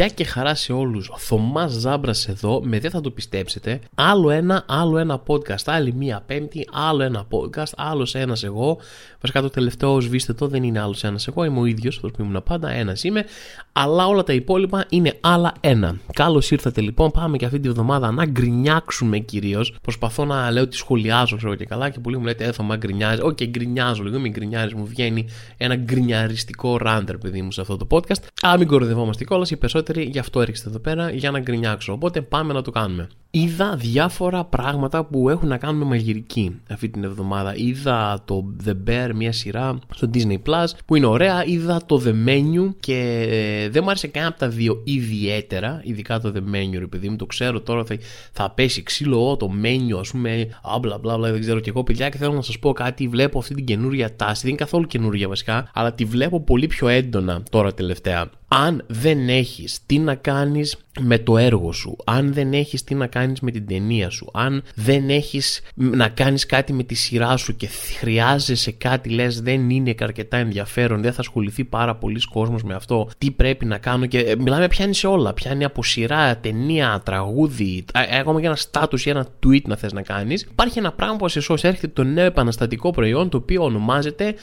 Γεια και χαρά σε όλους. Θωμάς Ζάμπρας εδώ, με δεν θα το πιστέψετε. Άλλο ένα, άλλο ένα podcast. Άλλη μία πέμπτη, άλλο ένα podcast, άλλος ένας εγώ. Βασικά το τελευταίο σβήστε το, δεν είναι άλλος ένας εγώ. Είμαι ο ίδιος, αυτό που ήμουν πάντα, ένας είμαι. Αλλά όλα τα υπόλοιπα είναι άλλα ένα. Καλώς ήρθατε λοιπόν, πάμε και αυτή τη βδομάδα να γκρινιάξουμε κυρίως. Προσπαθώ να λέω ότι σχολιάζω, ξέρω και καλά, και πολλοί μου λέτε, Ε Θωμά γκρινιάζεις. OK, okay, γκρινιάζω λίγο, μην γκρινιάζει, μου βγαίνει ένα γκρινιαριστικό ράντερ, παιδί μου, σε αυτό το podcast. Αλλά μην κοροδευόμαστε κιόλας, οι περισσότεροι γι' αυτό έρχεστε εδώ πέρα για να γκρινιάξω. Οπότε πάμε να το κάνουμε. Είδα διάφορα πράγματα που έχουν να κάνουν με μαγειρική αυτή την εβδομάδα. Είδα το The Bear, μια σειρά στο Disney Plus που είναι ωραία. Είδα το The Menu και ε, δεν μου άρεσε κανένα από τα δύο ιδιαίτερα. Ειδικά το The Menu, ρε παιδί μου, το ξέρω τώρα θα, θα πέσει ξύλο το menu, ας πούμε, μπλα μπλα μπλα, δεν ξέρω και εγώ, παιδιά. Και θέλω να σας πω κάτι. Βλέπω αυτή την καινούρια τάση. Δεν είναι καθόλου καινούρια βασικά, αλλά τη βλέπω πολύ πιο έντονα τώρα τελευταία αν δεν έχεις τι να κάνεις με το έργο σου, αν δεν έχεις τι να κάνεις με την ταινία σου, αν δεν έχεις να κάνεις κάτι με τη σειρά σου και χρειάζεσαι κάτι λες δεν είναι αρκετά ενδιαφέρον, δεν θα ασχοληθεί πάρα πολλοί κόσμος με αυτό, τι πρέπει να κάνω και ε, μιλάμε πιάνει σε όλα, πιάνει από σειρά, ταινία, τραγούδι, ακόμα και ένα status ή ένα tweet να θες να κάνεις, υπάρχει ένα πράγμα που σε εσώς έρχεται το νέο επαναστατικό προϊόν το οποίο ονομάζεται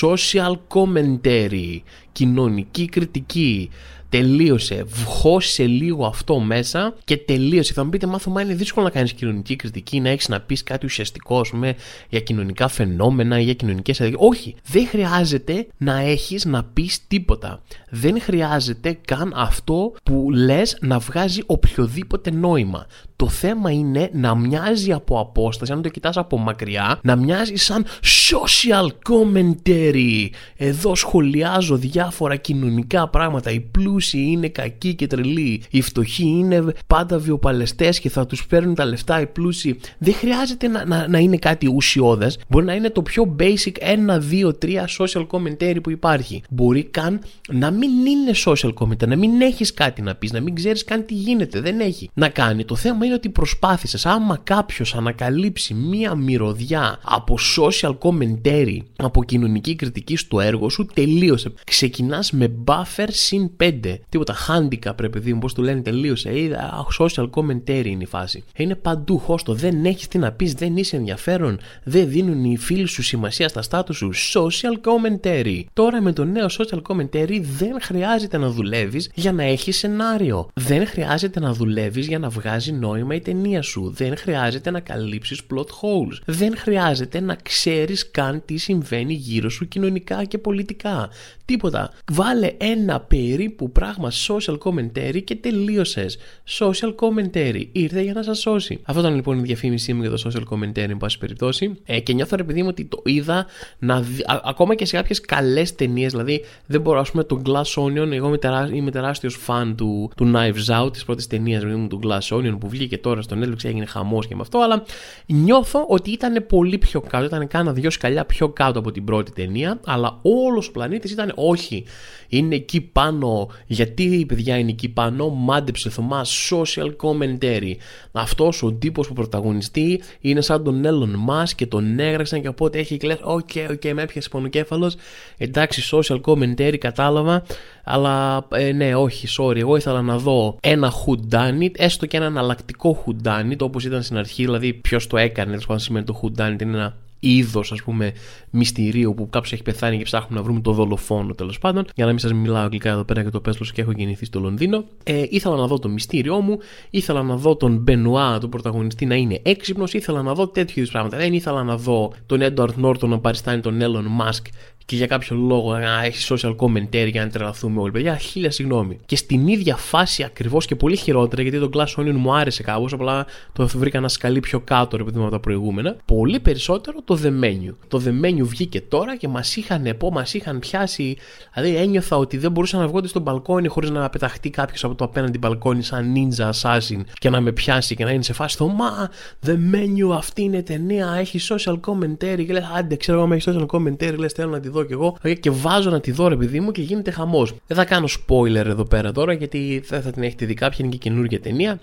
social commentary κοινωνική κριτική. Τελείωσε. Βγώσε λίγο αυτό μέσα και τελείωσε. Θα μου πείτε, μάθω, είναι δύσκολο να κάνεις κοινωνική κριτική, να έχεις να πεις κάτι ουσιαστικό, ας πούμε, για κοινωνικά φαινόμενα ή για κοινωνικές αδικίες. Όχι. Δεν χρειάζεται να έχεις να πεις τίποτα. Δεν χρειάζεται καν αυτό που λες να βγάζει οποιοδήποτε νόημα. Το θέμα είναι να μοιάζει από απόσταση, αν το κοιτάς από μακριά, να μοιάζει σαν social commentary. Εδώ σχολιάζω διάφορα κοινωνικά πράγματα. Οι πλούσιοι είναι κακοί και τρελοί. Οι φτωχοί είναι πάντα βιοπαλαιστές και θα τους παίρνουν τα λεφτά οι πλούσιοι. Δεν χρειάζεται να, να, να είναι κάτι ουσιώδες. Μπορεί να είναι το πιο basic 1, 2, 3 social commentary που υπάρχει. Μπορεί καν να μην είναι social commentary, να μην έχεις κάτι να πεις, να μην ξέρεις καν τι γίνεται. Δεν έχει να κάνει. Το θέμα είναι ότι προσπάθησες άμα κάποιος ανακαλύψει μία μυρωδιά από social commentary από κοινωνική κριτική στο έργο σου τελείωσε ξεκινάς με buffer συν 5 τίποτα handicap πρέπει δει πως του λένε τελείωσε είδα social commentary είναι η φάση είναι παντού χώστο δεν έχεις τι να πεις δεν είσαι ενδιαφέρον δεν δίνουν οι φίλοι σου σημασία στα στάτους σου social commentary τώρα με το νέο social commentary δεν χρειάζεται να δουλεύεις για να έχεις σενάριο δεν χρειάζεται να δουλεύεις για να βγάζει νόημα νόημα η ταινία σου. Δεν χρειάζεται να καλύψεις plot holes. Δεν χρειάζεται να ξέρεις καν τι συμβαίνει γύρω σου κοινωνικά και πολιτικά. Τίποτα. Βάλε ένα περίπου πράγμα social commentary και τελείωσες. Social commentary. Ήρθε για να σας σώσει. Αυτό ήταν λοιπόν η διαφήμιση μου για το social commentary, εν πάση περιπτώσει. Ε, και νιώθω επειδή μου ότι το είδα να δει, ακόμα και σε κάποιες καλές ταινίες. Δηλαδή, δεν μπορώ, ας πούμε, το Glass Onion. Εγώ είμαι, τερά, είμαι τεράστιος φαν του, του Knives Out, της πρώτης ταινίας δηλαδή, του Glass Onion που βγήκε τώρα στο Netflix, έγινε χαμός και με αυτό. Αλλά νιώθω ότι ήταν πολύ πιο κάτω. Ήταν κάνα δυο σκαλιά πιο κάτω από την πρώτη ταινία. Αλλά όλος ο πλανήτης ήταν όχι. Είναι εκεί πάνω. Γιατί η παιδιά είναι εκεί πάνω, μάντεψε Θωμά social commentary. Αυτός ο τύπος που πρωταγωνιστεί είναι σαν τον Elon Musk και τον έγραψαν και οπότε έχει κλέσει. OK, okay, OK, okay, με έπιασε πονοκέφαλος. Εντάξει, social commentary, κατάλαβα. Αλλά ε, ναι, όχι, sorry. Εγώ ήθελα να δω ένα whodunit, έστω και ένα εναλλακτικό whodunit, όπως ήταν στην αρχή. Δηλαδή, ποιος το έκανε, τέλος πάντων σημαίνει το whodunit, είναι ένα είδος ας πούμε μυστηρίου που κάποιος έχει πεθάνει και ψάχνουμε να βρούμε το δολοφόνο τέλος πάντων. Για να μην σας μιλάω αγγλικά εδώ πέρα και το πέσλο και έχω γεννηθεί στο Λονδίνο. Ε, ήθελα να δω το μυστήριό μου, ήθελα να δω τον Μπενουά, τον πρωταγωνιστή, να είναι έξυπνος, ήθελα να δω τέτοιου είδους πράγματα. Δεν ήθελα να δω τον Έντουαρτ Νόρτον να παριστάνει τον Έλλον Μάσκ και για κάποιο λόγο να έχεις social commentary για να τρελαθούμε όλοι. Παιδιά, χίλια συγγνώμη. Και στην ίδια φάση ακριβώς και πολύ χειρότερα, γιατί το Glass Onion μου άρεσε κάπως, απλά το βρήκα να σκαλεί πιο κάτω ρε παιδί από τα προηγούμενα. Πολύ περισσότερο το The Menu. Το The Menu βγήκε τώρα και μας είχαν πω, μας είχαν πιάσει. Δηλαδή ένιωθα ότι δεν μπορούσα να βγω στο μπαλκόνι χωρίς να πεταχτεί κάποιος από το απέναντι μπαλκόνι σαν ninja assassin και να με πιάσει και να είναι σε φάση το Μα The Menu αυτή είναι ταινία, έχει social commentary. Και λες, άντε, ξέρω εγώ, έχει social commentary, λες, θέλω να τη δω δω κι εγώ και βάζω να τη δω ρε παιδί μου και γίνεται χαμός. Δεν θα κάνω spoiler εδώ πέρα τώρα γιατί δεν θα την έχετε δει κάποια, είναι και καινούργια ταινία.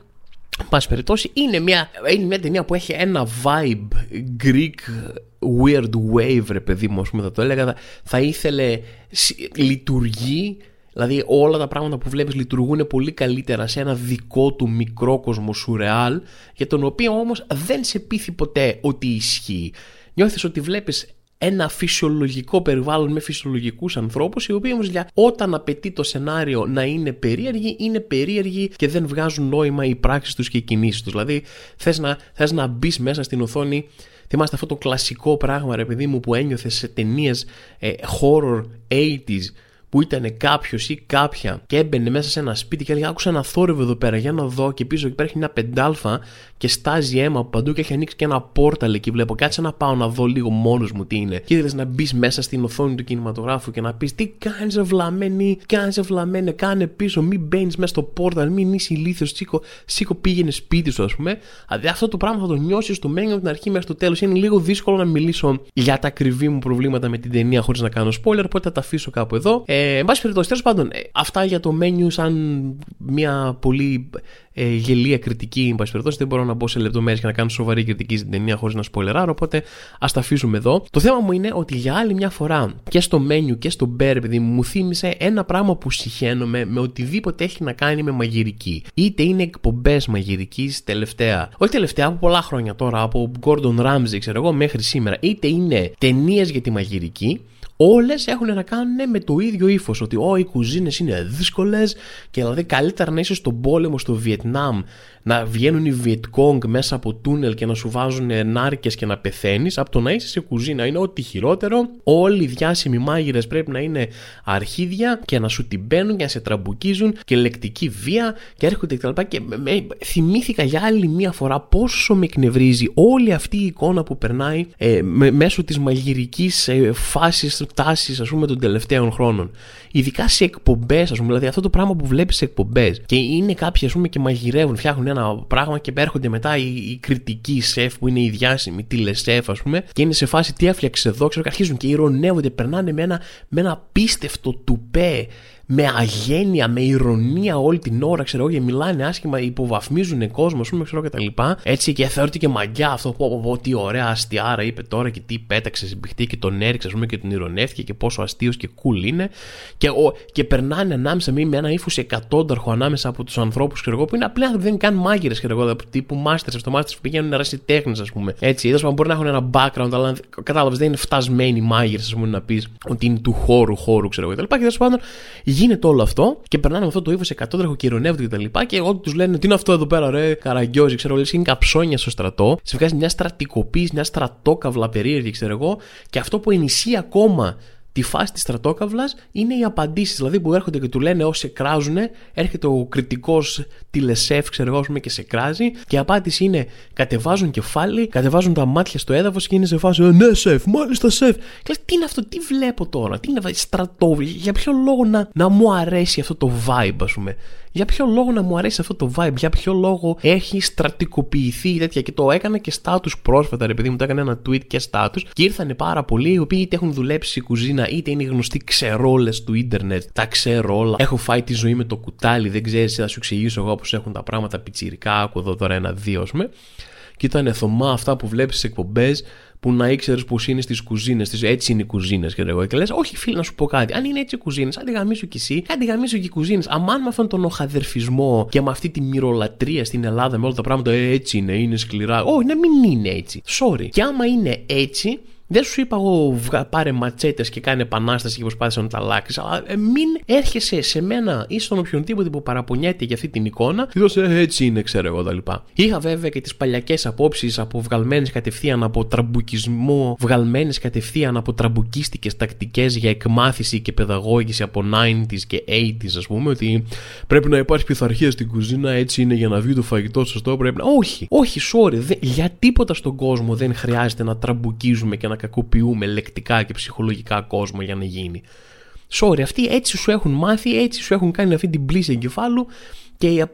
Πάση περιπτώσει, είναι μια, είναι μια ταινία που έχει ένα vibe Greek weird wave, ρε παιδί μου, ας πούμε, θα το έλεγα. Θα, θα ήθελε, λειτουργεί Δηλαδή όλα τα πράγματα που βλέπεις λειτουργούν πολύ καλύτερα σε ένα δικό του μικρό κόσμο σουρεάλ για τον οποίο όμως δεν σε πείθει ποτέ ότι ισχύει. Νιώθεις ότι βλέπεις ένα φυσιολογικό περιβάλλον με φυσιολογικούς ανθρώπους, οι οποίοι όμως όταν απαιτεί το σενάριο να είναι περίεργοι, είναι περίεργοι και δεν βγάζουν νόημα οι πράξεις τους και οι κινήσεις τους. Δηλαδή, θες να, θες να μπεις μέσα στην οθόνη. Θυμάστε αυτό το κλασικό πράγμα, ρε παιδί μου, που ένιωθε σε ταινίες ε, horror 80s που ήταν κάποιος ή κάποια και έμπαινε μέσα σε ένα σπίτι και έλεγε: Άκουσα ένα θόρυβο εδώ πέρα, για να δω. Και πίσω υπάρχει μια πεντάλφα και στάζει αίμα από παντού και έχει ανοίξει και ένα πόρταλ εκεί. Βλέπω, κάτσε να πάω να δω λίγο μόνος μου τι είναι. Και ήθελε να μπεις μέσα στην οθόνη του κινηματογράφου και να πεις: Τι κάνεις, ευλαμμένη, κάνεις ευλαμμένη, κάνε πίσω, μην μπαίνεις μέσα στο πόρταλ, μην είσαι ηλίθιος, σήκω, σήκω πήγαινε σπίτι σου, ας πούμε. Δηλαδή αυτό το πράγμα θα το νιώσεις στο μέγεθο από την αρχή μέχρι το τέλος. Είναι λίγο δύσκολο να μιλήσω για τα ακριβή μου προβλήματα με την ταινία χωρίς να κάνω spoiler, οπότε θα τα αφήσω κάπου εδώ. Ε, εν πάση περιπτώσει, τέλος πάντων, ε, αυτά για το menu σαν μια πολύ ε, γελία κριτική, εν πάση περιπτώσει. Δεν μπορώ να μπω σε λεπτομέρειες και να κάνω σοβαρή κριτική στην ταινία χωρίς να σποιλεράρω. Οπότε ας τα αφήσουμε εδώ. Το θέμα μου είναι ότι για άλλη μια φορά και στο menu και στο bear, επειδή μου θύμισε ένα πράγμα που συχαίνομαι με οτιδήποτε έχει να κάνει με μαγειρική. Είτε είναι εκπομπές μαγειρικής τελευταία, όχι τελευταία, από πολλά χρόνια τώρα, από Gordon Ramsay, ξέρω εγώ, μέχρι σήμερα. Είτε είναι ταινίες για τη μαγειρική Όλες έχουν να κάνουν με το ίδιο ύφος. Ότι ό, οι κουζίνες είναι δύσκολες και δηλαδή καλύτερα να είσαι στον πόλεμο στο Βιετνάμ να βγαίνουν οι Βιετκόγκ μέσα από τούνελ και να σου βάζουν νάρκες και να πεθαίνεις, από το να είσαι σε κουζίνα. Είναι ό,τι χειρότερο. Όλοι οι διάσημοι μάγειρες πρέπει να είναι αρχίδια και να σου την μπαίνουν και να σε τραμπουκίζουν και λεκτική βία και έρχονται κτλ. Και με, θυμήθηκα για άλλη μία φορά πόσο με εκνευρίζει όλη αυτή η εικόνα που περνάει ε, μέσω της μαγειρικής ε, φάσης, τάσης, ας πούμε, των τελευταίων χρόνων. Ειδικά σε εκπομπές, ας πούμε, δηλαδή αυτό το πράγμα που βλέπεις σε εκπομπές και είναι κάποιοι, ας πούμε, και μαγειρεύουν, φτιάχνουν ένα πράγμα και έρχονται μετά οι, οι κριτικοί σεφ που είναι οι διάσημοι τηλεσεφ, ας πούμε, και είναι σε φάση τι έφτιαξε εδώ, ξέρω, και αρχίζουν και ηρωνεύονται, περνάνε με ένα, με ένα πίστευτο τουπέ με αγένεια, με ηρωνία όλη την ώρα, ξέρω εγώ, και μιλάνε άσχημα, υποβαθμίζουν κόσμο, ας πούμε, ξέρω και τα λοιπά. Έτσι και θεωρείται και μαγιά αυτό που πω, πω, τι ωραία αστιάρα είπε τώρα και τι πέταξε συμπιχτή και τον έριξε, ας πούμε, και τον ηρωνεύτηκε και πόσο αστείος και cool είναι. Και, ο, και περνάνε ανάμεσα με, με ένα ύφος εκατόνταρχο ανάμεσα από τους ανθρώπους, ξέρω εγώ, που είναι απλά δεν είναι καν μάγειρες, ξέρω εγώ, τύπου μάστερς, στο μάστερ που πηγαίνουν ερασιτέχνε, ας πούμε. Έτσι, είδο μπορεί να έχουν ένα background, αλλά κατάλαβες δεν είναι φτασμένοι μάγειρες, ας πούμε, να πεις ότι είναι του χώρου, χώρου, ξέρω εγώ, και τέλος πάντων γίνεται όλο αυτό και περνάνε με αυτό το ύφος εκατόδραχο και ηρωνεύονται και τα λοιπά. Και όταν τους λένε τι είναι αυτό εδώ πέρα, ρε, καραγκιόζι, ξέρω, λες, είναι καψόνια στο στρατό. Σε βγάζει μια στρατικοποίηση, μια στρατόκαυλα περίεργη, ξέρω εγώ. Και αυτό που ενισχύει ακόμα τη φάση της στρατόκαυλας είναι οι απαντήσεις. Δηλαδή που έρχονται και του λένε όσοι σε κράζουν, έρχεται ο κριτικός τηλεσέφ, ξέρω εγώ, και σε κράζει. Και η απάντηση είναι κατεβάζουν κεφάλι, κατεβάζουν τα μάτια στο έδαφος και είναι σε φάση «Ε, Ναι, σεφ, μάλιστα σεφ. Και λες, τι είναι αυτό, τι βλέπω τώρα, τι είναι στρατό, για ποιο λόγο να, να μου αρέσει αυτό το vibe, ας πούμε. Για ποιο λόγο να μου αρέσει αυτό το vibe, για ποιο λόγο έχει στρατικοποιηθεί τέτοια. Και το έκανα και status πρόσφατα, ρε παιδί μου, το έκανε ένα tweet και status. Και ήρθαν πάρα πολλοί οι οποίοι είτε έχουν δουλέψει στη κουζίνα, είτε είναι γνωστοί ξερόλες του ίντερνετ. Τα ξέρω όλα. Έχω φάει τη ζωή με το κουτάλι, δεν ξέρεις, θα σου εξηγήσω εγώ πώς έχουν τα πράγματα πιτσιρικά. Άκου εδώ τώρα ένα δύο, με. Και ήταν θωμά αυτά που βλέπεις σε εκπομπές που να ήξερες πώ είναι στις κουζίνες της. Έτσι είναι οι κουζίνες και εγώ. Και λες, Όχι, φίλε, να σου πω κάτι. Αν είναι έτσι οι κουζίνες, αν τη γαμίσω κι εσύ, αν τη γαμίσω και οι κουζίνες. Αμάν με αυτόν τον οχαδερφισμό και με αυτή τη μυρολατρεία στην Ελλάδα με όλα τα πράγματα, ε, έτσι είναι, είναι σκληρά. Όχι, να μην είναι έτσι. Sorry. Και άμα είναι έτσι, δεν σου είπα εγώ πάρε ματσέτες και κάνει επανάσταση και προσπάθησε να τα αλλάξεις. Αλλά ε, μην έρχεσαι σε μένα ή στον οποιονδήποτε που παραπονιέται για αυτή την εικόνα. Και ε, έτσι είναι, ξέρω εγώ τα λοιπά. Είχα βέβαια και τις παλιακές απόψεις από βγαλμένες κατευθείαν από τραμπουκισμό, βγαλμένες κατευθείαν από τραμπουκίστικες τακτικές για εκμάθηση και παιδαγώγηση από 90s και 80s, ας πούμε. Ότι πρέπει να υπάρχει πειθαρχία στην κουζίνα, έτσι είναι για να βγει το φαγητό σωστό. Πρέπει να. Όχι, όχι, sorry. Δε... Για τίποτα στον κόσμο δεν χρειάζεται να τραμπουκίζουμε και να να κακοποιούμε λεκτικά και ψυχολογικά κόσμο για να γίνει. Sorry, αυτοί έτσι σου έχουν μάθει, έτσι σου έχουν κάνει αυτή την πλήση εγκεφάλου και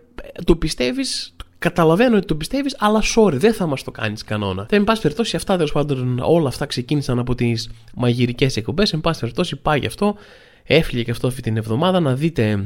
το πιστεύεις, καταλαβαίνω ότι το πιστεύεις, αλλά sorry, δεν θα μας το κάνεις κανόνα. Δεν, εν πάση περιπτώσει, αυτά τέλος πάντων όλα αυτά ξεκίνησαν από τις μαγειρικές εκπομπές. Εν πάση περιπτώσει, πάει γι' αυτό. Έφυγε και αυτό αυτή την εβδομάδα να δείτε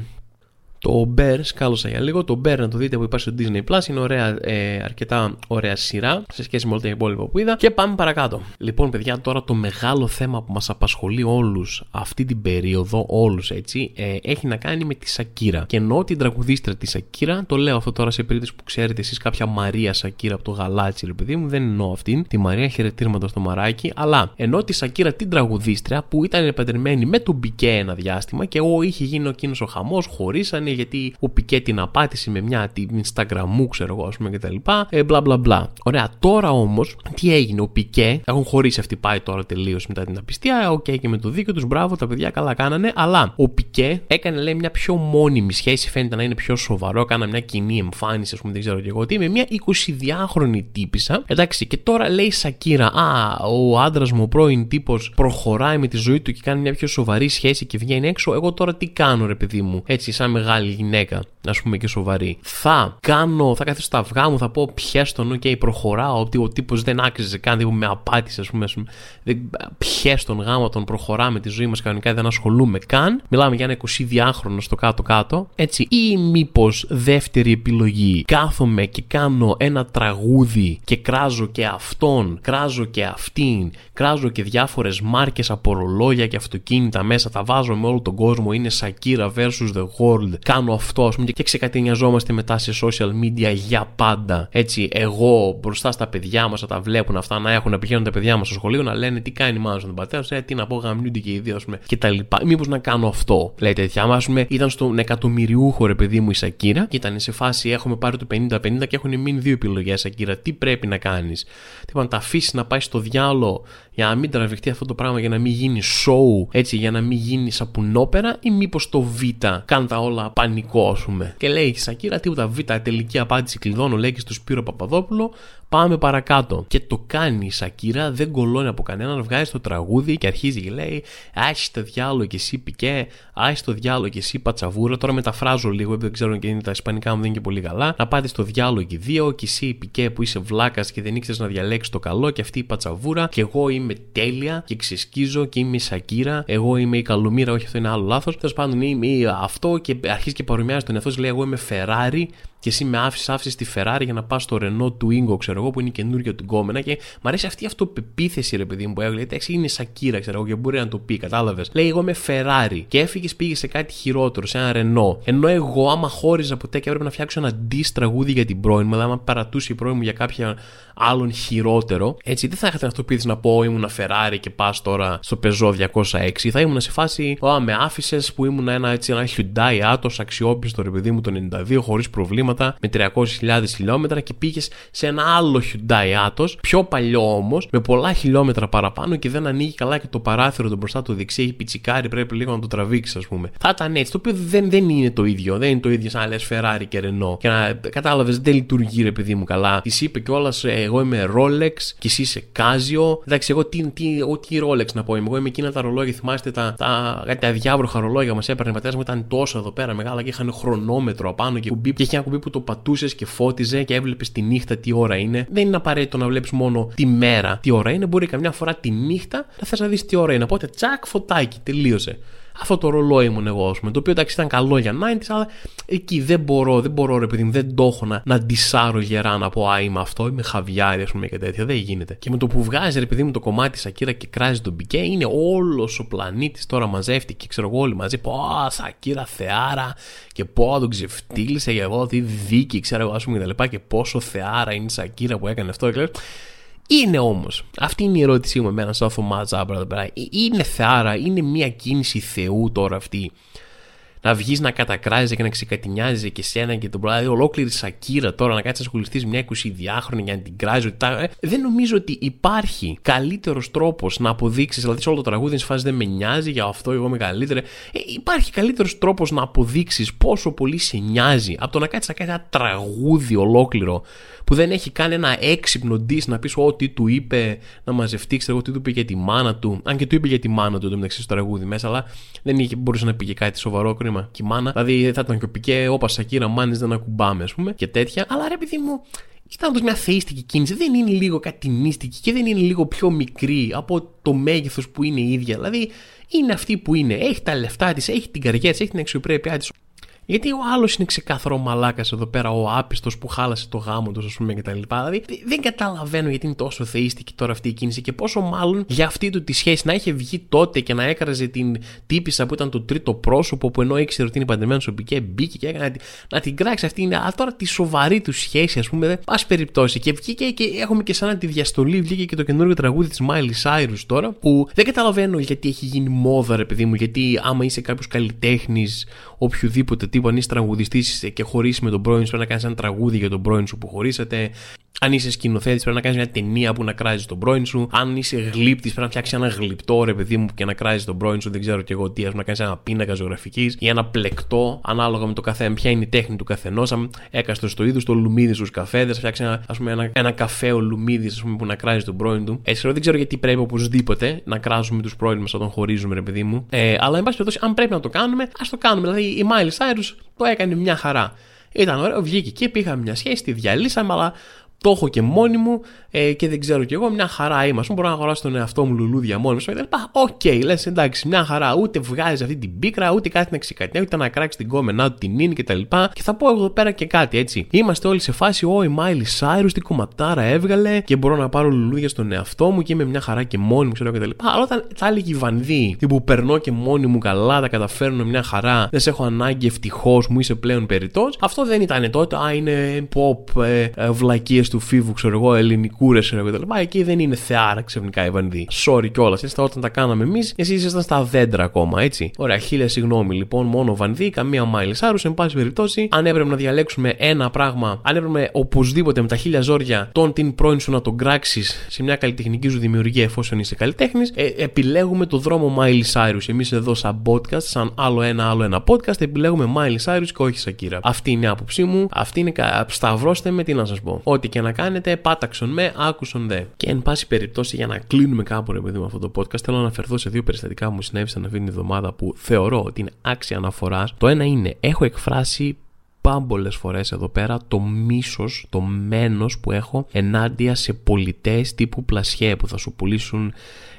Το Bear, σκάλωσα για λίγο. Το Bear να το δείτε που υπάρχει στο Disney Plus. Είναι ωραία, ε, αρκετά ωραία σειρά σε σχέση με όλα τα υπόλοιπα που είδα. Και πάμε παρακάτω. Λοιπόν, παιδιά, τώρα το μεγάλο θέμα που μας απασχολεί όλους αυτή την περίοδο, όλους έτσι, ε, έχει να κάνει με τη Σακύρα. Και εννοώ την τραγουδίστρια της Σακύρα. Το λέω αυτό τώρα σε περίπτωση που ξέρετε εσείς κάποια Μαρία Σακύρα από το γαλάτσι, ρε παιδί μου. Δεν εννοώ αυτήν. Τη Μαρία χαιρετήρματος στο μαράκι. Αλλά εννοώ τη Σακύρα την τραγουδίστρια που ήταν παντρεμένη με τον Μπικέ ένα διάστημα και ο είχε γίνει εκείνος ο χαμός, χωρίσανε γιατί ο Πικέ την απάτησε με μια την Instagram μου, ξέρω εγώ, ας πούμε κτλ. Ε, μπλα μπλα μπλα. Ωραία, τώρα όμως τι έγινε, ο Πικέ, έχουν χωρίσει αυτή πάει τώρα τελείως μετά την απιστία. OK, okay, και με το δίκιο τους, μπράβο, τα παιδιά καλά κάνανε. Αλλά ο Πικέ έκανε, λέει, μια πιο μόνιμη σχέση, φαίνεται να είναι πιο σοβαρό. Έκανα μια κοινή εμφάνιση, ας πούμε, δεν ξέρω και εγώ τι, με μια 22χρονη τύπισσα. Εντάξει, και τώρα λέει Σακίρα, Α, ο άντρας μου, ο πρώην τύπος, προχωράει με τη ζωή του και κάνει μια πιο σοβαρή σχέση και βγαίνει έξω. Εγώ τώρα τι κάνω, ρε παιδί μου, έτσι, σαν μεγάλη γυναίκα, α πούμε και σοβαρή. Θα κάνω, θα καθίσω στα αυγά μου, θα πω χέσ' τον, OK, okay, προχωράω, ότι ο τύπος δεν άξιζε καν, που με απάτησε, ας πούμε, χέσ' τον γάμα τον προχωράμε τη ζωή μας κανονικά, δεν ασχολούμαι καν. Μιλάμε για ένα 22χρονο στο κάτω-κάτω, έτσι, ή μήπως δεύτερη επιλογή, κάθομαι και κάνω ένα τραγούδι και κράζω και αυτόν, κράζω και αυτήν, κράζω και διάφορες μάρκες από ρολόγια και αυτοκίνητα μέσα, τα βάζω με όλο τον κόσμο, είναι Σακίρα versus the world, κάνω αυτό, ας πούμε, και ξεκατινιαζόμαστε μετά σε social media για πάντα. Έτσι, εγώ μπροστά στα παιδιά μας, να τα βλέπουν αυτά, να έχουν να πηγαίνουν τα παιδιά μας στο σχολείο, να λένε τι κάνει μάλλον στον πατέρα σου, ε, τι να πω, γαμιούνται και οι δύο, ας πούμε, και τα λοιπά. Μήπως να κάνω αυτό, λέει τέτοια. Α πούμε, ήταν στον εκατομμυριούχο ρε παιδί μου η Σακύρα και ήταν σε φάση έχουμε πάρει το 50-50 και έχουν μείνει δύο επιλογές, Σακύρα. Τι πρέπει να κάνεις; Τι να τα αφήσεις να πάει στο διάλογο για να μην τραβηχτεί αυτό το πράγμα, για να μην γίνει show, έτσι, για να μην γίνει σαπουνόπερα, ή μήπως το Β κάνει τα όλα πανικό, ας πούμε. Και λέει η Σακύρα, τίποτα Β, τελική απάντηση κλειδώνω, λέει και στο Σπύρο Παπαδόπουλο, πάμε παρακάτω. Και το κάνει η Σακύρα, δεν κολώνει από κανέναν, βγάζει το τραγούδι και αρχίζει και λέει, Άχι το διάλογο και εσύ πικέ, Άχι το διάλογο και εσύ πατσαβούρα. Τώρα μεταφράζω λίγο, δεν ξέρω και είναι τα ισπανικά μου δεν είναι και πολύ καλά. Να πάτε στο διάλογο και δύο, και εσύ πικέ που είσαι βλάκας και δεν ήξερες να διαλέξεις το καλό, και αυτή η πατσαβούρα, και εγώ είμαι τέλεια και ξεσκίζω και είμαι η Σακύρα, εγώ είμαι η καλομήρα, όχι αυτό είναι άλλο λάθος. Τέλος πάντων είμαι αυτό και αρχίζει και παρομοιάζει τον εαυτό λέει εγώ είμαι Ferrari και εσύ με άφησες, άφησες τη Ferrari για να πας στο Renault του Ingo, ξέρω εγώ, που είναι η καινούργια του γκόμενα. Και μου αρέσει αυτή η αυτοπεποίθηση, ρε παιδί μου, που έλεγε. Εντάξει, είναι Σακύρα, ξέρω εγώ, και μπορεί να το πει, κατάλαβες. Λέει, εγώ είμαι Ferrari και έφυγες, πήγες σε κάτι χειρότερο, σε ένα Renault. Ενώ εγώ, άμα χώριζα ποτέ και έπρεπε να φτιάξω ένα diss τραγούδι για την πρώην μου, δηλαδή άμα παρατούσε η πρώην μου για κάποια άλλον χειρότερο, έτσι δεν θα είχατε αυτοπεποίθηση να πω ήμουν Ferrari και πας τώρα στο Peugeot 206. Θα ήμουν σε φάση, Ω, με άφησες που ήμουν ένα, έτσι, ένα Hyundai άτο αξιόπιστο, ρε παιδί μου, το 92 χωρίς προβλήματα με 300.000 χιλιόμετρα και πήγες σε ένα άλλο Hyundai Atos, πιο παλιό όμως, με πολλά χιλιόμετρα παραπάνω και δεν ανοίγει καλά και το παράθυρο του μπροστά του δεξί, έχει πιτσικάρι, πρέπει λίγο να το τραβήξεις, ας πούμε. Θα ήταν έτσι, το οποίο δεν, δεν είναι το ίδιο. Δεν είναι το ίδιο σαν να λες Ferrari και Renault. Και να κατάλαβες, δεν λειτουργεί ρε παιδί μου καλά. Της είπε κιόλας, ε, εγώ είμαι Rolex και εσύ είσαι Casio. Εντάξει, εγώ τι, τι, τι Rolex να πω, εγώ είμαι εκείνα τα ρολόγια, θυμάστε τα, τα, τα αδιάβροχα ρολόγια μας έπαιρνε πατέρας μου, ήταν τόσο εδώ πέρα μεγάλα και είχαν χρονόμετρο απάνω και κουμπί, και είχε ένα κουμπί που το πατούσες και φώτιζε και έβλεπες τη νύχτα τι ώρα είναι. Δεν είναι απαραίτητο να βλέπεις μόνο τη μέρα τι ώρα είναι. Μπορεί καμιά φορά τη νύχτα να θες να δεις τι ώρα είναι. Οπότε τσακ φωτάκι, τελείωσε αυτό το ρολόι μου εγώ, πούμε, το οποίο εντάξει ήταν καλό για 90s, αλλά εκεί δεν μπορώ, δεν μπορώ ρε παιδί μου, δεν το έχω να, να ντισάρω γερά να πω Α, είμαι αυτό, είμαι χαβιάρι, ας πούμε και τέτοια. Δεν γίνεται. Και με το που βγάζει ρε παιδί μου το κομμάτι Σακύρα και κράζει τον πικέ, είναι όλος ο πλανήτης τώρα μαζεύτηκε, ξέρω εγώ όλοι μαζί. Πω, Σακύρα θεάρα και πω, τον ξεφτύλισε για εγώ, τι δίκη, ξέρω εγώ, ας πούμε και τα λοιπά και πόσο θεάρα είναι η Σακύρα που έκανε αυτό. Και είναι όμως, αυτή είναι η ερώτησή μου εμένα σαν Θωμά Τζάμπρα εδώ πέρα. Ε, είναι θεάρα, είναι μια κίνηση Θεού τώρα αυτή να βγεις να κατακράζει και να ξεκατηνιάζει και σένα και τον πράγμα. Ολόκληρη σακύρα τώρα να κάτσεις να ασχοληθείς μια 22χρονη για να την κράζεις. Ε, δεν νομίζω ότι υπάρχει καλύτερος τρόπος να αποδείξεις, δηλαδή σε όλο το τραγούδι, σε φάση δεν με νοιάζει για αυτό, εγώ είμαι καλύτερα. Ε, υπάρχει καλύτερος τρόπος να αποδείξεις πόσο πολύ σε νοιάζει από το να κάτσεις να κάνεις ένα τραγούδι ολόκληρο που δεν έχει κάνει ένα έξυπνο ντύ να πεις ό,τι του είπε να μαζευτεί, ξέρω εγώ τι του είπε για τη μάνα του. Αν και του είπε για τη μάνα του το μεταξύ στο τραγούδι μέσα, αλλά δεν είχε, μπορούσε να πει κάτι σοβαρό κρίμα. Και η μάνα, δηλαδή θα ήταν και ο Πικέ, όπα Σακύρα, μάνε δεν ακουμπάμε, ας πούμε και τέτοια. Αλλά ρε παιδί μου, ήταν όντως μια θεϊστική κίνηση. Δεν είναι λίγο κάτι μυστική και δεν είναι λίγο πιο μικρή από το μέγεθος που είναι η ίδια. Δηλαδή είναι αυτή που είναι. Έχει τα λεφτά της, έχει την καρδιά της, έχει την αξιοπρέπειά της. Γιατί ο άλλος είναι ξεκάθαρο μαλάκας εδώ πέρα, ο άπιστος που χάλασε το γάμο τους, ας πούμε, κτλ. Δηλαδή δεν καταλαβαίνω γιατί είναι τόσο θείστικη τώρα αυτή η κίνηση και πόσο μάλλον για αυτή του τη σχέση να είχε βγει τότε και να έκραζε την τύπησα που ήταν το τρίτο πρόσωπο που ενώ ήξερε ότι είναι παντρεμένο στο πικέ, μπήκε και έκανε να την κράξει αυτή. Είναι, αλλά τώρα τη σοβαρή του σχέση, ας πούμε, πας περιπτώσει. Και βγήκε και έχουμε και σαν τη διαστολή, βγήκε και το καινούργιο τραγούδι της Miley Cyrus τώρα, που δεν καταλαβαίνω γιατί έχει γίνει μόδα, ρε παιδί μου, γιατί άμα είσαι κάποιος καλλιτέχνης, οποιοδήποτε τύπο, αν είσαι τραγουδιστής και χωρίσει με τον πρώην σου, πρέπει να κάνεις ένα τραγούδι για τον πρώην σου που χωρίσατε. Αν είσαι σκηνοθέτης, πρέπει να κάνεις μια ταινία που να κράζει τον πρώην σου. Αν είσαι γλύπτης, πρέπει να φτιάξεις ένα γλυπτό ρε παιδί μου και να κράζει τον πρώην σου. Δεν ξέρω και εγώ τι, ας να κάνεις ένα πίνακα ζωγραφικής ή ένα πλεκτό, ανάλογα με το καθένα, ποια είναι η τέχνη του καθενός. Αν έκαστος στο είδος, το λουμίδι στους καφέδες, φτιάξεις ένα, ας πούμε, ένα, ένα καφέ ο λουμίδι που να κράζει τον πρώην του. Έτσι, δεν ξέρω γιατί πρέπει οπωσδήποτε να κράζουμε τους πρώην μας όταν χωρίζουμε, ρε παιδί μου. Ε, αλλά εν πάση περιπτώσει, αν πρέπει να το κάνουμε, ας το κάνουμε. Δηλαδή η Miley Cyrus το έκανε μια χαρά. Ήταν ωραίο, βγήκε και πήγαμε μια σχέση, τη διαλύσαμε, αλλά το έχω και μόνη μου ε, και δεν ξέρω κι εγώ, μια χαρά είμαι. Μπορώ να αγοράσω τον εαυτό μου λουλούδια μόνος μου. OK, okay, λες εντάξει, μια χαρά. Ούτε βγάζεις αυτή την πίκρα, ούτε κάτι να ξεκατινιάζει, ούτε να κράξει την κόμενά του τη νυν κτλ. Και, και θα πω εδώ πέρα και κάτι έτσι. Είμαστε όλοι σε φάση, Ω, η Miley Cyrus τι κομματάρα έβγαλε και μπορώ να πάρω λουλούδια στον εαυτό μου και είμαι μια χαρά και μόνη μου, ξέρω κτλ. Αλλά όταν θα έλεγε η Βανδί, που περνώ και μόνη μου καλά, τα καταφέρνω μια χαρά, δεν σε έχω ανάγκη ευτυχώς μου είσαι πλέον περιττός. Αυτό δεν ήταν τότε, α, είναι pop, ε, ε, βλακίες του Φοίβου, ξέρω εγώ, ελληνικούρες κτλ. Εκεί δεν είναι θεάρα ξαφνικά η Βανδί. Sorry κιόλας, έτσι όταν τα κάναμε εμείς, εσείς ήσασταν στα δέντρα ακόμα, έτσι. Ωραία, χίλια συγγνώμη λοιπόν, μόνο Βανδή, καμία Miley Cyrus. Εν πάση περιπτώσει, αν έπρεπε να διαλέξουμε ένα πράγμα, αν έπρεπε οπωσδήποτε με τα χίλια ζόρια τον την πρώην σου να τον κράξεις σε μια καλλιτεχνική σου δημιουργία εφόσον είσαι καλλιτέχνης, ε, επιλέγουμε το δρόμο Miley Cyrus. Εμείς εδώ σαν podcast, σαν άλλο ένα άλλο ένα podcast, επιλέγουμε Miley Cyrus και όχι Σακίρα. Αυτή είναι η άποψή μου, αυτή είναι. Σταυρώστε με τι να σας πω. Ό,τι και να κάνετε, πάταξον μεν, άκουσον δε. Και εν πάση περιπτώσει, για να κλείνουμε κάπου ρε παιδί με αυτό το podcast, θέλω να αναφερθώ σε δύο περιστατικά που μου συνέβησαν αυτή την εβδομάδα που θεωρώ ότι είναι άξια αναφοράς. Το ένα είναι, έχω εκφράσει πάμπολλες φορές εδώ πέρα το μίσος, το μένος που έχω ενάντια σε πωλητές τύπου πλασιέ που θα σου πουλήσουν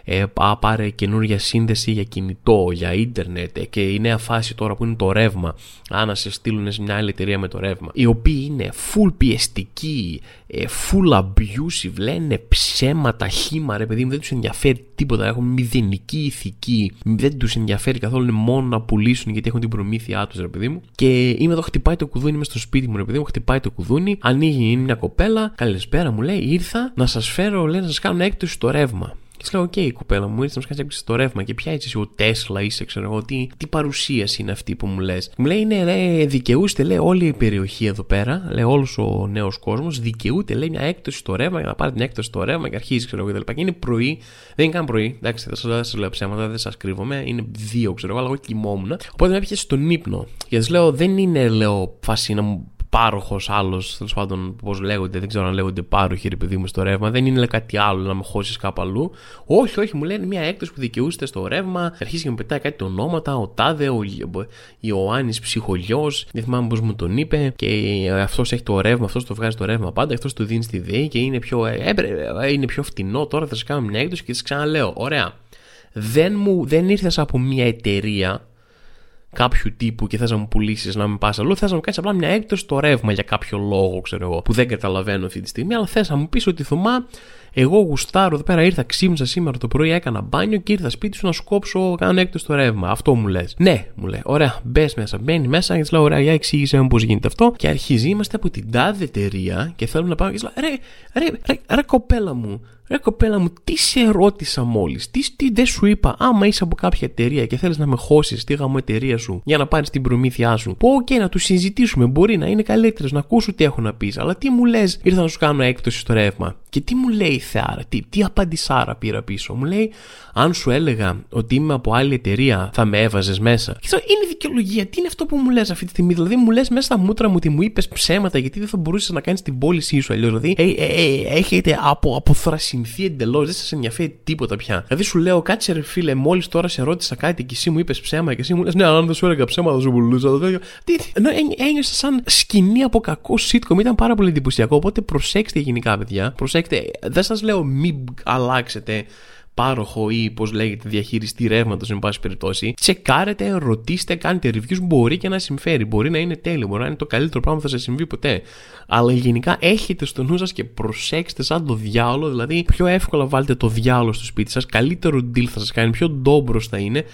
ε, πάρε καινούργια σύνδεση για κινητό, για ίντερνετ ε, και η νέα φάση τώρα που είναι το ρεύμα. Αν να σε στείλουν σε μια άλλη εταιρεία με το ρεύμα. Οι οποίοι είναι full πιεστικοί, ε, full abusive, λένε ψέματα, χύμα, ρε παιδί μου, δεν τους ενδιαφέρει τίποτα. Έχουν μηδενική ηθική, δεν τους ενδιαφέρει καθόλου είναι μόνο να πουλήσουν γιατί έχουν την προμήθειά τους, ρε παιδί μου. Και είμαι εδώ, χτυπάει το κουδούνι, είμαι στο σπίτι μου, ρε παιδί μου, χτυπάει το κουδούνι, ανοίγει, είναι μια κοπέλα, καλησπέρα μου λέει, ήρθα να σας φέρω, λέει, να σας κάνω έκπτωση στο ρεύμα. Και λέω: OK, okay, κοπέλα μου, ήρθες να μου κάνεις στο ρεύμα και ποια είσαι ο Τέσλα, είσαι, ξέρω εγώ, τι, τι παρουσίαση είναι αυτή που μου λες. Μου λέει: Είναι ρε, δικαιούστε, λέει, όλη η περιοχή εδώ πέρα, λέει, όλος ο νέος κόσμος δικαιούται, λέει, μια έκπτωση στο ρεύμα για να πάρει την έκπτωση στο ρεύμα και αρχίζει, ξέρω εγώ, και είναι πρωί, δεν είναι καν πρωί, εντάξει, δεν σας λέω ψέματα, δεν σας κρύβομαι, είναι δύο, ξέρω εγώ, αλλά εγώ κοιμόμουν. Οπότε με έπιασε στον ύπνο. Γιατί λέω: Δεν είναι, λέω, φάση να μου πάροχος άλλος, τέλος πάντων, πώς λέγονται, δεν ξέρω αν λέγονται πάροχοι, ρε παιδί μου, στο ρεύμα. Δεν είναι κάτι άλλο να με χώσεις κάπου αλλού. Όχι, όχι, μου λένε μια έκδοση που δικαιούστε στο ρεύμα. Αρχίζει και μου πετάει κάτι ονόματα, ο Τάδε, ο Ιωάννης Ψυχολιός, δεν θυμάμαι πώς μου τον είπε. Και αυτός έχει το ρεύμα, αυτός το βγάζει το ρεύμα πάντα, αυτός του δίνει στη ΔΕΗ και είναι πιο, ε, ε, είναι πιο φτηνό. Τώρα θα σα κάνω μια έκδοση και σα ξαναλέω, ωραία. Δεν, μου, δεν ήρθες από μια εταιρεία κάποιου τύπου και θες να μου πουλήσεις να μην πας αλλού, θες να μου κάνεις απλά μια έκπτωση στο ρεύμα για κάποιο λόγο, ξέρω εγώ, που δεν καταλαβαίνω αυτή τη στιγμή, αλλά θες να μου πεις ότι Θωμά, εγώ γουστάρω εδώ πέρα, ήρθα, ξύπνησα σήμερα το πρωί, έκανα μπάνιο και ήρθα σπίτι σου να σου κόψω, κάνω έκπτωση στο ρεύμα. Αυτό μου λες. Ναι, μου λέει, ωραία, μπες μέσα, μπαίνει μέσα και της λέω, ωραία, για εξήγησε μου πώς γίνεται αυτό. Και αρχίζει, είμαστε από την τάδε εταιρεία και θέλουμε να πάμε και της λέω, ρε, ρε, ρε, ρε, κοπέλα μου, Ρε κοπέλα μου, τι σε ρώτησα μόλις, τι, τι δεν σου είπα. Άμα είσαι από κάποια εταιρεία και θέλεις να με χώσεις στη γαμμό εταιρεία σου για να πάρεις την προμήθειά σου, πω, OK, να τους συζητήσουμε. Μπορεί να είναι καλύτερο, να ακούσω τι έχω να πεις. Αλλά τι μου λες, ήρθα να σου κάνω έκπτωση στο ρεύμα. Και τι μου λέει η Θεάρα, τι, τι απαντησάρα πήρα πίσω; Μου λέει, αν σου έλεγα ότι είμαι από άλλη εταιρεία, θα με έβαζες μέσα. Και είναι δικαιολογία, τι είναι αυτό που μου λες αυτή τη στιγμή; Δηλαδή, μου λες μέσα στα μούτρα μου ότι μου είπες ψέματα γιατί δεν θα μπορούσες να κάνεις την πώλησή σου αλλιώς. Δηλαδή, ε, ε, ε, έχετε από, αποθρασινθεί εντελώς, δεν σας ενδιαφέρει τίποτα πια. Δηλαδή, σου λέω, κάτσε ρε φίλε, μόλις τώρα σε ρώτησα κάτι και εσύ μου είπες ψέμα και εσύ μου λες, Ναι, αν δεν σου έλεγα ψέμα, θα σου πουλούσα. Τι, ενώ ένιωσα σαν σκηνή από κακό sitcom, ήταν πάρα πολύ εντυπωσιακό. Οπότε προσέξτε γενικά, παιδιά. Προσέξτε, δεν σας λέω μην αλλάξετε πάροχο ή πώς λέγεται διαχειριστή ρεύματος, εν πάση περιπτώσει. Τσεκάρετε, ρωτήστε, κάντε reviews. Μπορεί και να συμφέρει. Μπορεί να είναι τέλειο. Μπορεί να είναι το καλύτερο πράγμα που θα σας συμβεί ποτέ. Αλλά γενικά έχετε στο νου σας και προσέξτε σαν το διάολο. Δηλαδή, πιο εύκολα βάλτε το διάολο στο σπίτι σας. Καλύτερο deal θα σας κάνει. Πιο ντόμπρος θα είναι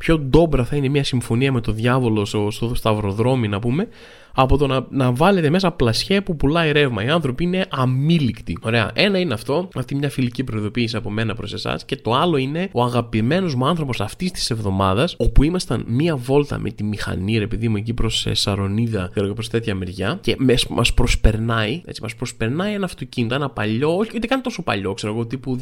πιο ντόμπρα θα είναι μια συμφωνία με το διάβολο στο, στο σταυροδρόμι να πούμε από το να, να βάλετε μέσα πλασιέ που πουλάει ρεύμα. Οι άνθρωποι είναι αμήλικτοι. Ωραία. Ένα είναι αυτό, αυτή μια φιλική προειδοποίηση από μένα προς εσάς. Και το άλλο είναι ο αγαπημένος μου άνθρωπος αυτής της εβδομάδας, όπου ήμασταν μία βόλτα με τη μηχανή, ρε παιδί μου, εκεί προς ε, Σαρονίδα και προς τέτοια μεριά. Και μας προσπερνάει, έτσι, μας προσπερνάει ένα αυτοκίνητο, ένα παλιό, όχι δεν καν τόσο παλιό, ξέρω εγώ, τύπου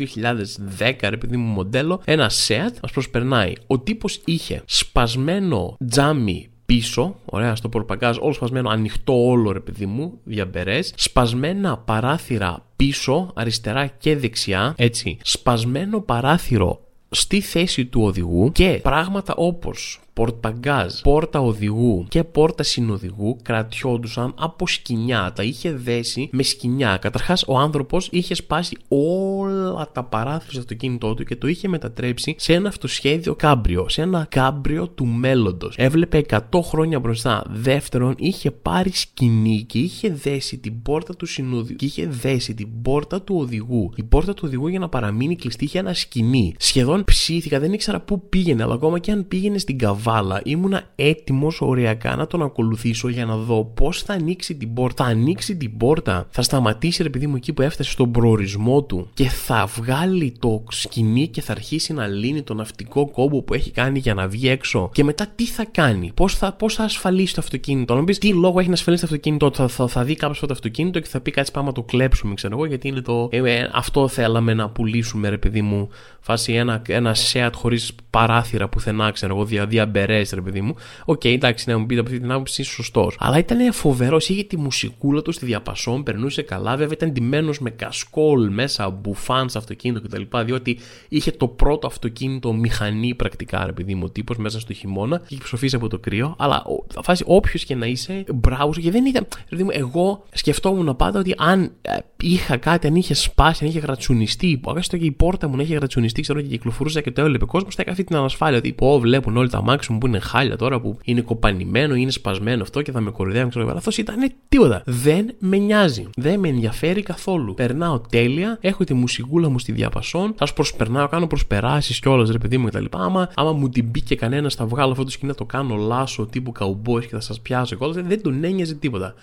2010, ρε παιδί μου, μοντέλο, ένα Seat, μας προσπερνάει. Ο τύπος είχε σπασμένο τζάμι πίσω, ωραία, στο πορπαγκάζ, όλο σπασμένο, ανοιχτό όλο ρε παιδί μου, διαμπερές, σπασμένα παράθυρα πίσω, αριστερά και δεξιά, έτσι, σπασμένο παράθυρο στη θέση του οδηγού και πράγματα όπως πορταγκάζ, πόρτα οδηγού και πόρτα συνοδηγού κρατιόντουσαν από σκηνιά. Τα είχε δέσει με σκηνιά. Καταρχάς, ο άνθρωπος είχε σπάσει όλα τα παράθυρα στο αυτοκίνητό του και το είχε μετατρέψει σε ένα αυτοσχέδιο κάμπριο. Σε ένα κάμπριο του μέλλοντος. Έβλεπε 100 χρόνια μπροστά. Δεύτερον, είχε πάρει σκηνή και είχε δέσει την πόρτα του συνοδηγού και είχε δέσει την πόρτα του οδηγού. Η πόρτα του οδηγού για να παραμείνει κλειστή είχε ένα σκηνή. Σχεδόν ψήθηκα, δεν ήξερα πού πήγαινε, αλλά ακόμα και αν πήγαινε στην καβά καβάλα ήμουνα έτοιμος οριακά να τον ακολουθήσω για να δω πώς θα ανοίξει την πόρτα. Θα ανοίξει την πόρτα, θα σταματήσει ρε παιδί μου εκεί που έφτασε στον προορισμό του και θα βγάλει το σκηνή και θα αρχίσει να λύνει το ναυτικό κόμπο που έχει κάνει για να βγει έξω. Και μετά τι θα κάνει, πώς θα, πώς θα ασφαλίσει το αυτοκίνητο. Να πεις τι λόγο έχει να ασφαλίσει το αυτοκίνητο, θα, θα, θα δει κάποιος το αυτοκίνητο και θα πει κάτι πάμε να το κλέψουμε, ξέρω εγώ, γιατί είναι το. Ε, ε, αυτό θέλαμε να πουλήσουμε, ρε παιδί μου. Φάση ένα, ένα Seat χωρίς παράθυρα πουθενά, ξέρω εγώ, δια, διαμπερές, ρε παιδί μου. OK, okay, εντάξει, να μου πείτε από αυτή την άποψη, είσαι σωστός. Αλλά ήταν φοβερός, είχε τη μουσικούλα του στη διαπασόν, περνούσε καλά. Βέβαια ήταν ντυμένος με κασκόλ μέσα, μπουφάν σε αυτοκίνητο κτλ. Διότι είχε το πρώτο αυτοκίνητο μηχανή πρακτικά, ρε παιδί μου, ο τύπος μέσα στο χειμώνα και είχε ψοφήσει από το κρύο. Αλλά θα φάσει όποιος και να είσαι, μπράβος και δεν ήταν. Δηλαδή, εγώ σκεφτόμουν πάντα ότι αν ε, είχα κάτι, αν είχε σπάσει, αν είχε γρατσουνιστεί, που και η πόρτα μου να είχε γρατσουνιστεί, ξέρω και κυκλοφορούσα και το έβλεπε κόσμος, θα είχα αυτή την ανασφάλεια ότι πω, βλέπουν όλοι τα μάξι μου που είναι χάλια τώρα, που είναι κοπανημένο, είναι σπασμένο αυτό και θα με κορυδεύουν, ξέρω Αυτός ήταν τίποτα. Δεν με νοιάζει. Δεν με ενδιαφέρει καθόλου. Περνάω τέλεια, έχω τη μουσικούλα μου στη διαπασόν, σα προσπερνάω, κάνω προσπεράσεις κιόλας ρε παιδί μου κτλ. Άμα, άμα μου την μπει και κανένας, θα βγάλω αυτό το σκηνή, το κάνω λάσο τύπου καουμπόι και θα σας πιάσω κιόλα. Δεν τον ένοιαζε τίποτα.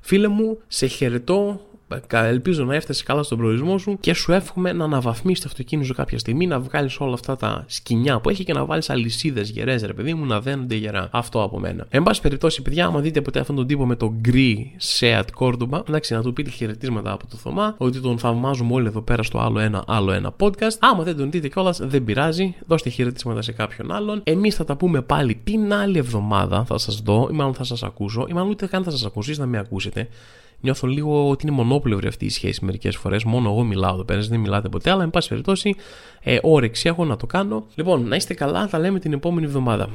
Φίλε μου, σε χαιρετώ Ελπίζω να έφτασε καλά στον προορισμό σου και σου εύχομαι να αναβαθμίσεις το αυτοκίνητο σου κάποια στιγμή, να βγάλεις όλα αυτά τα σκηνιά που έχει και να βάλεις αλυσίδες γερές, ρε παιδί μου, να δένονται γερά. Αυτό από μένα. Εν πάση περιπτώσει, παιδιά, άμα δείτε ποτέ αυτόν τον τύπο με το γκρι Seat Cordoba, εντάξει, να του πείτε χαιρετίσματα από το Θωμά, ότι τον θαυμάζουμε όλοι εδώ πέρα στο άλλο ένα, άλλο ένα podcast. Άμα δεν τον δείτε κιόλας, δεν πειράζει, δώστε χαιρετίσματα σε κάποιον άλλον. Εμείς θα τα πούμε πάλι την άλλη εβδομάδα, θα σας δω, ή μάλλον θα σας ακούσω, ή μάλλον ούτε καν θα σας ακούσει, να με ακούσετε νιώθω λίγο ότι είναι μονόπλευρη αυτή η σχέση μερικές φορές. Μόνο εγώ μιλάω εδώ πέρα, δεν μιλάτε ποτέ, αλλά εν πάση περιπτώσει, ε, όρεξη έχω να το κάνω. Λοιπόν, να είστε καλά, θα λέμε την επόμενη εβδομάδα.